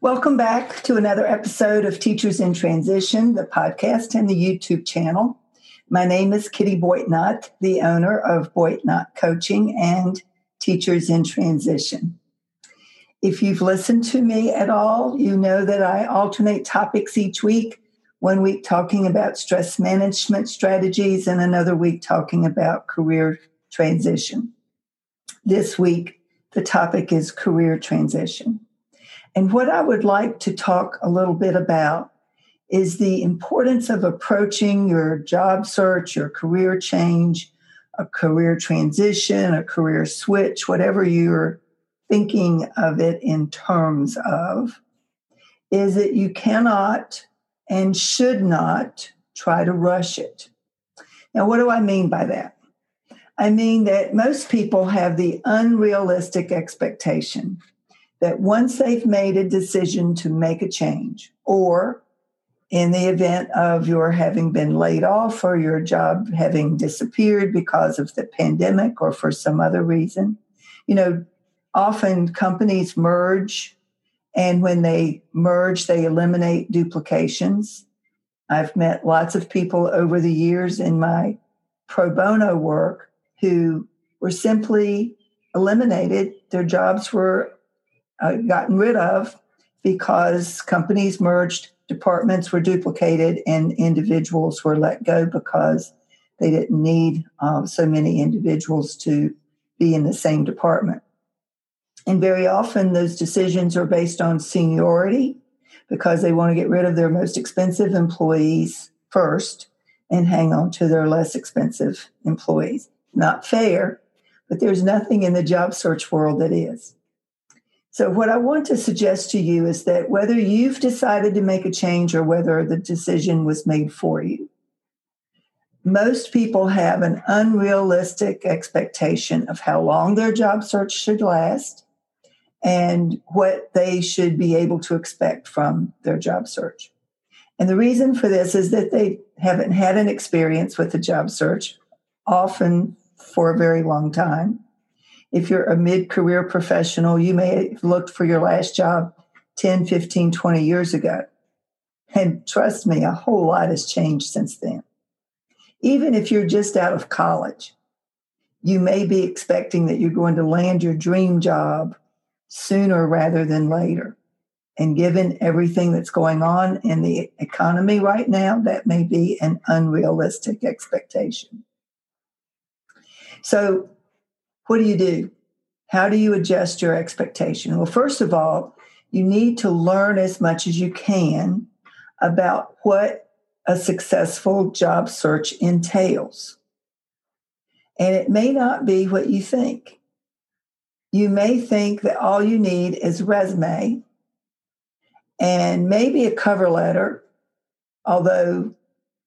Welcome back to another episode of Teachers in Transition, the podcast and the YouTube channel. My name is Kitty Boitnott, the owner of Boitnott Coaching and Teachers in Transition. If you've listened to me at all, you know that I alternate topics each week. One week talking about stress management strategies, and another week talking about career transition. This week, the topic is career transition. And what I would like to talk a little bit about is the importance of approaching your job search, your career change, a career transition, a career switch, whatever you're thinking of it in terms of, is that you cannot and should not try to rush it. Now, what do I mean by that? I mean that most people have the unrealistic expectation that once they've made a decision to make a change, or in the event of your having been laid off or your job having disappeared because of the pandemic or for some other reason, you know, often companies merge, and when they merge, they eliminate duplications. I've met lots of people over the years in my pro bono work who were simply eliminated. Their jobs were uh, gotten rid of because companies merged, departments were duplicated, and individuals were let go because they didn't need uh, so many individuals to be in the same department. And very often, those decisions are based on seniority because they want to get rid of their most expensive employees first and hang on to their less expensive employees. Not fair, but there's nothing in the job search world that is. So, what I want to suggest to you is that whether you've decided to make a change or whether the decision was made for you, most people have an unrealistic expectation of how long their job search should last and what they should be able to expect from their job search. And the reason for this is that they haven't had an experience with the job search, often for a very long time. If you're a mid career professional, you may have looked for your last job 10, 15, 20 years ago. And trust me, a whole lot has changed since then. Even if you're just out of college, you may be expecting that you're going to land your dream job sooner rather than later. And given everything that's going on in the economy right now, that may be an unrealistic expectation. So what do you do? How do you adjust your expectation? Well, first of all, you need to learn as much as you can about what a successful job search entails. And it may not be what you think. You may think that all you need is resume and maybe a cover letter, although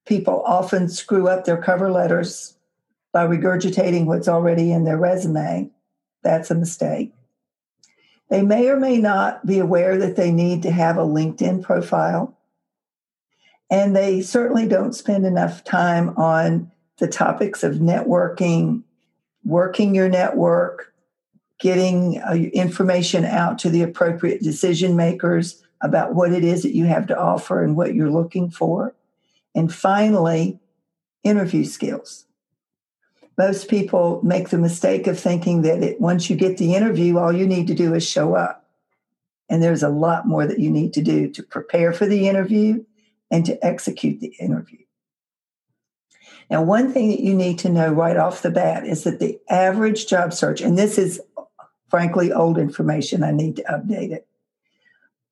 people often screw up their cover letters by regurgitating what's already in their resume. That's a mistake. They may or may not be aware that they need to have a LinkedIn profile. And they certainly don't spend enough time on the topics of networking, working your network, getting uh, information out to the appropriate decision makers about what it is that you have to offer and what you're looking for. And finally, interview skills. Most people make the mistake of thinking that it, once you get the interview, all you need to do is show up. And there's a lot more that you need to do to prepare for the interview and to execute the interview. Now, one thing that you need to know right off the bat is that the average job search, and this is frankly old information, I need to update it.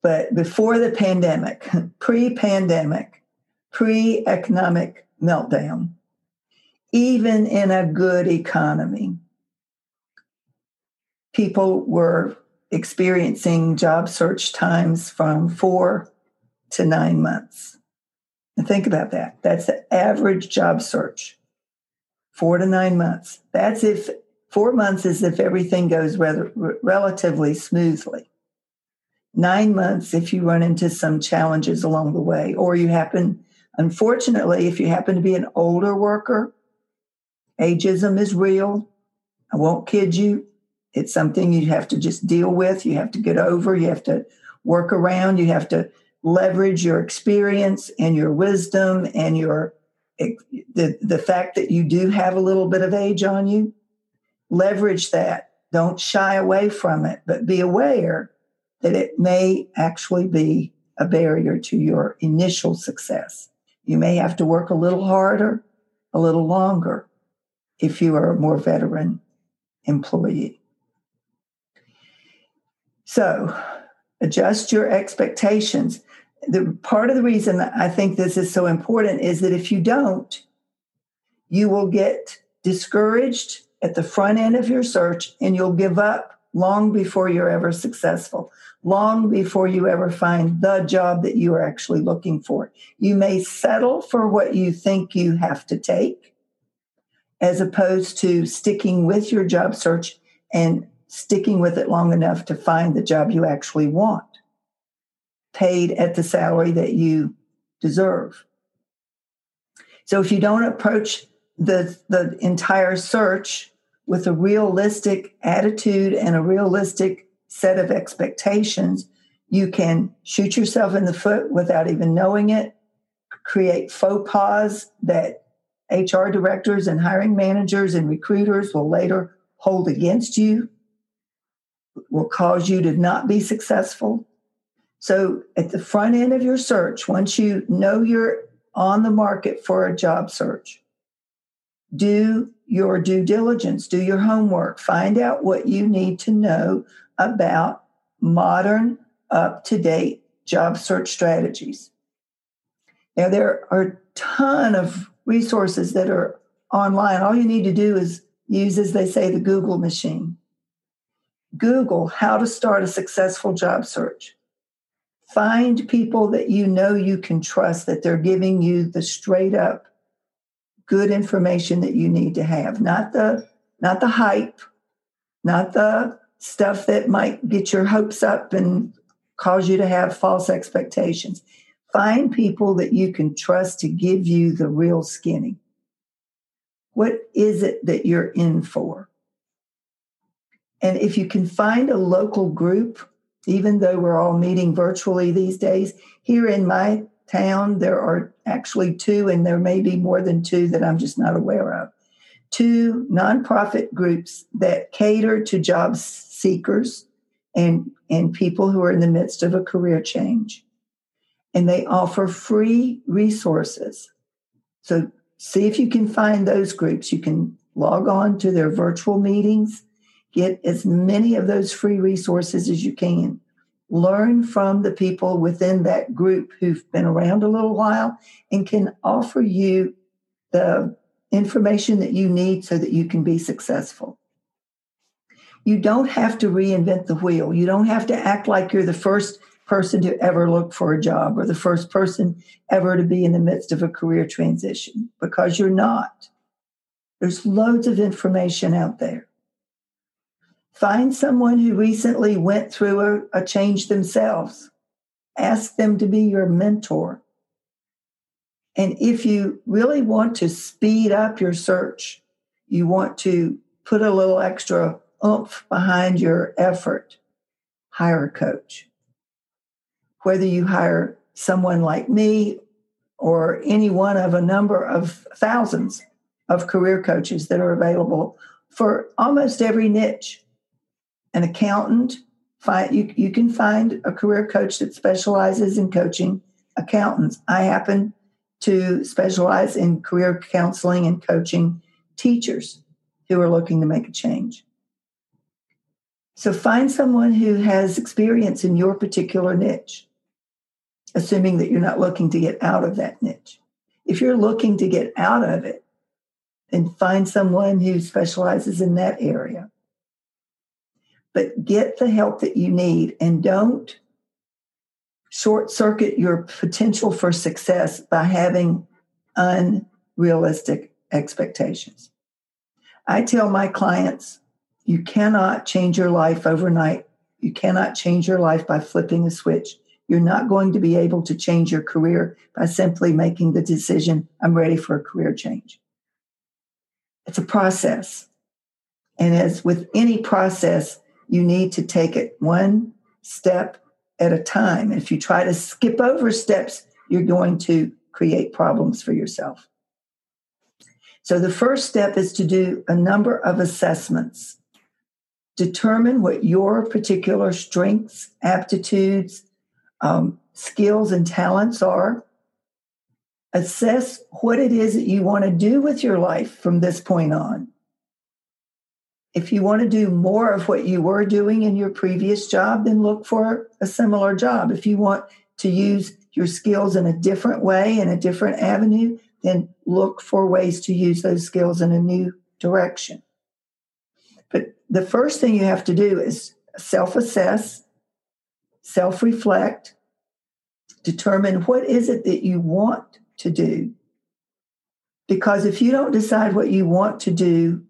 But before the pandemic, pre pandemic, pre economic meltdown, even in a good economy, people were experiencing job search times from four to nine months. And think about that. That's the average job search, four to nine months. That's if four months is if everything goes rather, relatively smoothly. Nine months if you run into some challenges along the way, or you happen, unfortunately, if you happen to be an older worker, ageism is real. I won't kid you. It's something you have to just deal with. You have to get over. You have to work around. You have to leverage your experience and your wisdom and your the, the fact that you do have a little bit of age on you leverage that don't shy away from it but be aware that it may actually be a barrier to your initial success you may have to work a little harder a little longer if you are a more veteran employee so adjust your expectations the part of the reason I think this is so important is that if you don't, you will get discouraged at the front end of your search and you'll give up long before you're ever successful, long before you ever find the job that you are actually looking for. You may settle for what you think you have to take as opposed to sticking with your job search and sticking with it long enough to find the job you actually want paid at the salary that you deserve. So if you don't approach the, the entire search with a realistic attitude and a realistic set of expectations, you can shoot yourself in the foot without even knowing it, create faux pas that HR directors and hiring managers and recruiters will later hold against you, will cause you to not be successful. So at the front end of your search, once you know you're on the market for a job search, do your due diligence, do your homework, find out what you need to know about modern, up to date job search strategies. Now, there are a ton of resources that are online. All you need to do is use, as they say, the Google machine. Google how to start a successful job search find people that you know you can trust that they're giving you the straight up good information that you need to have not the not the hype not the stuff that might get your hopes up and cause you to have false expectations find people that you can trust to give you the real skinny what is it that you're in for and if you can find a local group even though we're all meeting virtually these days. Here in my town, there are actually two, and there may be more than two that I'm just not aware of. Two nonprofit groups that cater to job seekers and, and people who are in the midst of a career change. And they offer free resources. So see if you can find those groups. You can log on to their virtual meetings Get as many of those free resources as you can. Learn from the people within that group who've been around a little while and can offer you the information that you need so that you can be successful. You don't have to reinvent the wheel. You don't have to act like you're the first person to ever look for a job or the first person ever to be in the midst of a career transition because you're not. There's loads of information out there. Find someone who recently went through a, a change themselves. Ask them to be your mentor. And if you really want to speed up your search, you want to put a little extra oomph behind your effort, hire a coach. Whether you hire someone like me or any one of a number of thousands of career coaches that are available for almost every niche. An accountant, find, you, you can find a career coach that specializes in coaching accountants. I happen to specialize in career counseling and coaching teachers who are looking to make a change. So find someone who has experience in your particular niche, assuming that you're not looking to get out of that niche. If you're looking to get out of it, then find someone who specializes in that area. But get the help that you need and don't short circuit your potential for success by having unrealistic expectations. I tell my clients, you cannot change your life overnight. You cannot change your life by flipping a switch. You're not going to be able to change your career by simply making the decision, I'm ready for a career change. It's a process. And as with any process, you need to take it one step at a time. If you try to skip over steps, you're going to create problems for yourself. So the first step is to do a number of assessments. Determine what your particular strengths, aptitudes, um, skills, and talents are. Assess what it is that you want to do with your life from this point on if you want to do more of what you were doing in your previous job, then look for a similar job. If you want to use your skills in a different way, in a different avenue, then look for ways to use those skills in a new direction. But the first thing you have to do is self assess, self reflect, determine what is it that you want to do. Because if you don't decide what you want to do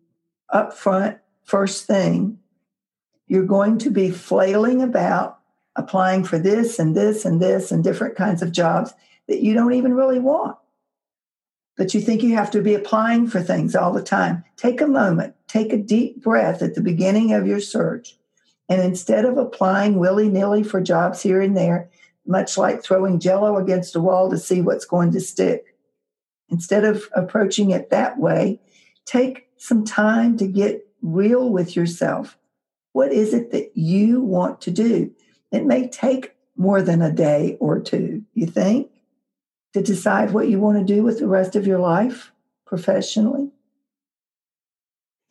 up front first thing, you're going to be flailing about applying for this and this and this and different kinds of jobs that you don't even really want. But you think you have to be applying for things all the time. Take a moment, take a deep breath at the beginning of your search. And instead of applying willy nilly for jobs here and there, much like throwing jello against a wall to see what's going to stick, instead of approaching it that way, take some time to get real with yourself. What is it that you want to do? It may take more than a day or two, you think, to decide what you want to do with the rest of your life professionally.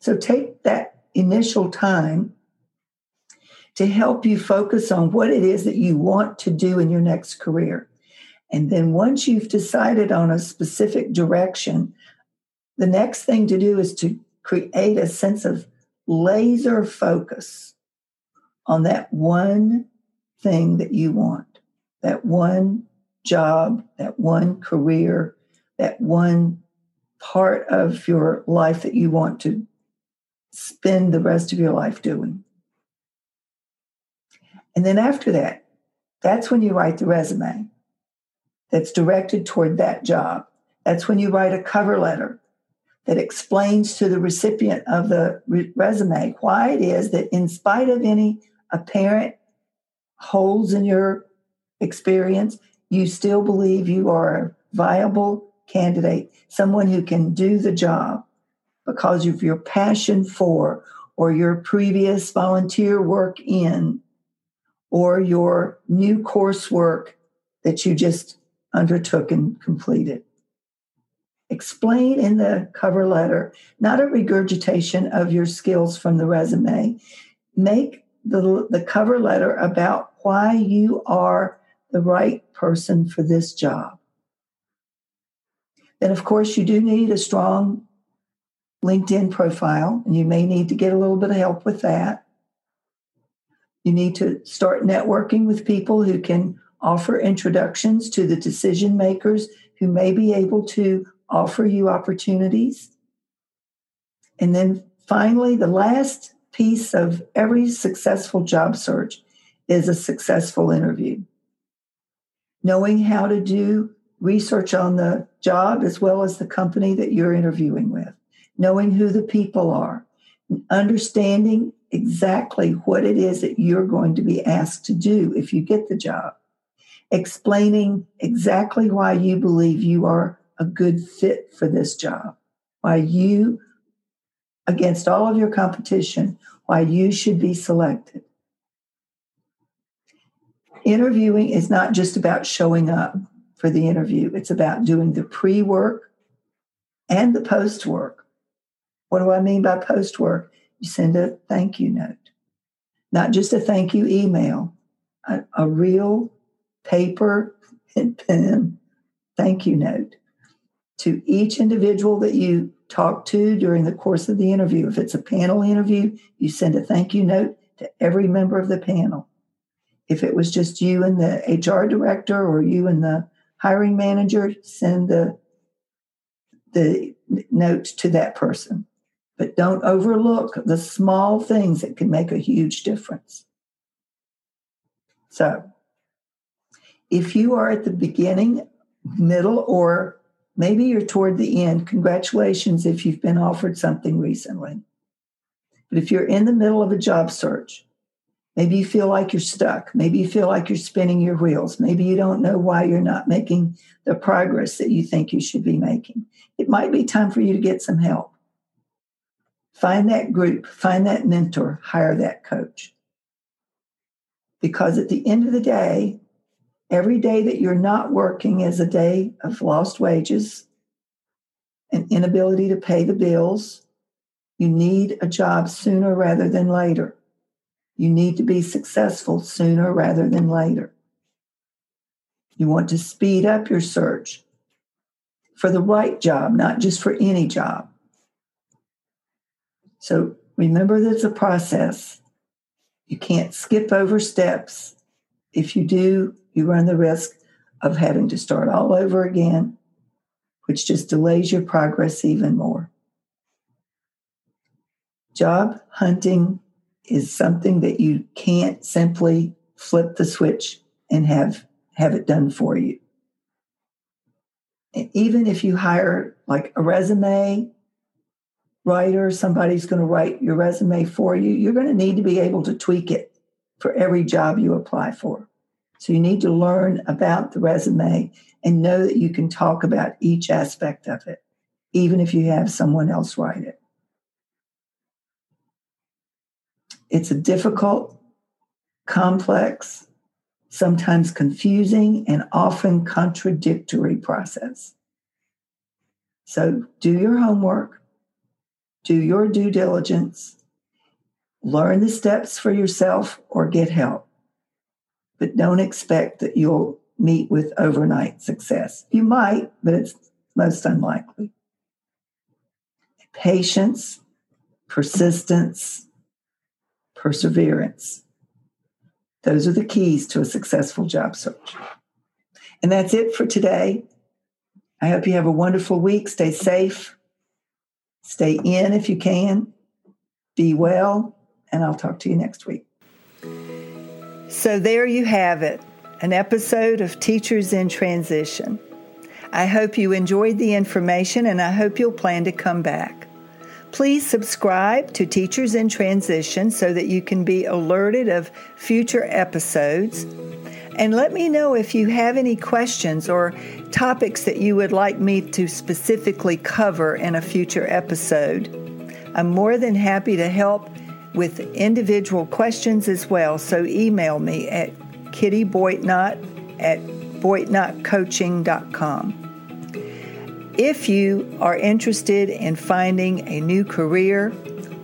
So take that initial time to help you focus on what it is that you want to do in your next career. And then once you've decided on a specific direction, the next thing to do is to create a sense of laser focus on that one thing that you want, that one job, that one career, that one part of your life that you want to spend the rest of your life doing. And then after that, that's when you write the resume that's directed toward that job. That's when you write a cover letter that explains to the recipient of the re- resume why it is that, in spite of any apparent holes in your experience, you still believe you are a viable candidate, someone who can do the job because of your passion for or your previous volunteer work in or your new coursework that you just undertook and completed explain in the cover letter, not a regurgitation of your skills from the resume. Make the, the cover letter about why you are the right person for this job. Then, of course, you do need a strong LinkedIn profile, and you may need to get a little bit of help with that. You need to start networking with people who can offer introductions to the decision makers who may be able to offer you opportunities. And then finally, the last piece of every successful job search is a successful interview. Knowing how to do research on the job as well as the company that you're interviewing with, knowing who the people are, understanding exactly what it is that you're going to be asked to do if you get the job, explaining exactly why you believe you are a good fit for this job, why you, against all of your competition, why you should be selected. Interviewing is not just about showing up for the interview, it's about doing the pre work and the post work. What do I mean by post work? You send a thank you note, not just a thank you email, a, a real paper and pen thank you note to each individual that you talk to during the course of the interview. If it's a panel interview, you send a thank you note to every member of the panel. If it was just you and the HR director or you and the hiring manager, send the the note to that person. But don't overlook the small things that can make a huge difference. So, if you are at the beginning, middle, or maybe you're toward the end, congratulations if you've been offered something recently. But if you're in the middle of a job search, maybe you feel like you're stuck, maybe you feel like you're spinning your wheels, maybe you don't know why you're not making the progress that you think you should be making. It might be time for you to get some help. Find that group, find that mentor, hire that coach. Because at the end of the day, every day that you're not working is a day of lost wages and inability to pay the bills. You need a job sooner rather than later. You need to be successful sooner rather than later. You want to speed up your search for the right job, not just for any job. So remember there's a process. You can't skip over steps. If you do, you run the risk of having to start all over again, which just delays your progress even more. Job hunting is something that you can't simply flip the switch and have have it done for you. Even if you hire like a resume writer, somebody's going to write your resume for you, you're going to need to be able to tweak it for every job you apply for. So you need to learn about the resume and know that you can talk about each aspect of it, even if you have someone else write it. It's a difficult, complex, sometimes confusing, and often contradictory process. So do your homework, do your due diligence, learn the steps for yourself or get help. But don't expect that you'll meet with overnight success. You might, but it's most unlikely. Patience, persistence, perseverance. Those are the keys to a successful job search. And that's it for today. I hope you have a wonderful week. Stay safe Stay in if you can. Be well, and I'll talk to you next week. So, there you have it an episode of Teachers in Transition. I hope you enjoyed the information and I hope you'll plan to come back. Please subscribe to Teachers in Transition so that you can be alerted of future episodes. And let me know if you have any questions or topics that you would like me to specifically cover in a future episode. I'm more than happy to help with individual questions as well, so email me at kittyboitnott at boitnottcoaching.com. If you are interested in finding a new career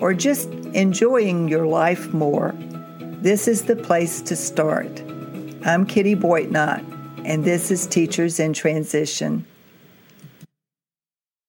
or just enjoying your life more, this is the place to start. I'm Kitty Boitnott and this is Teachers in Transition.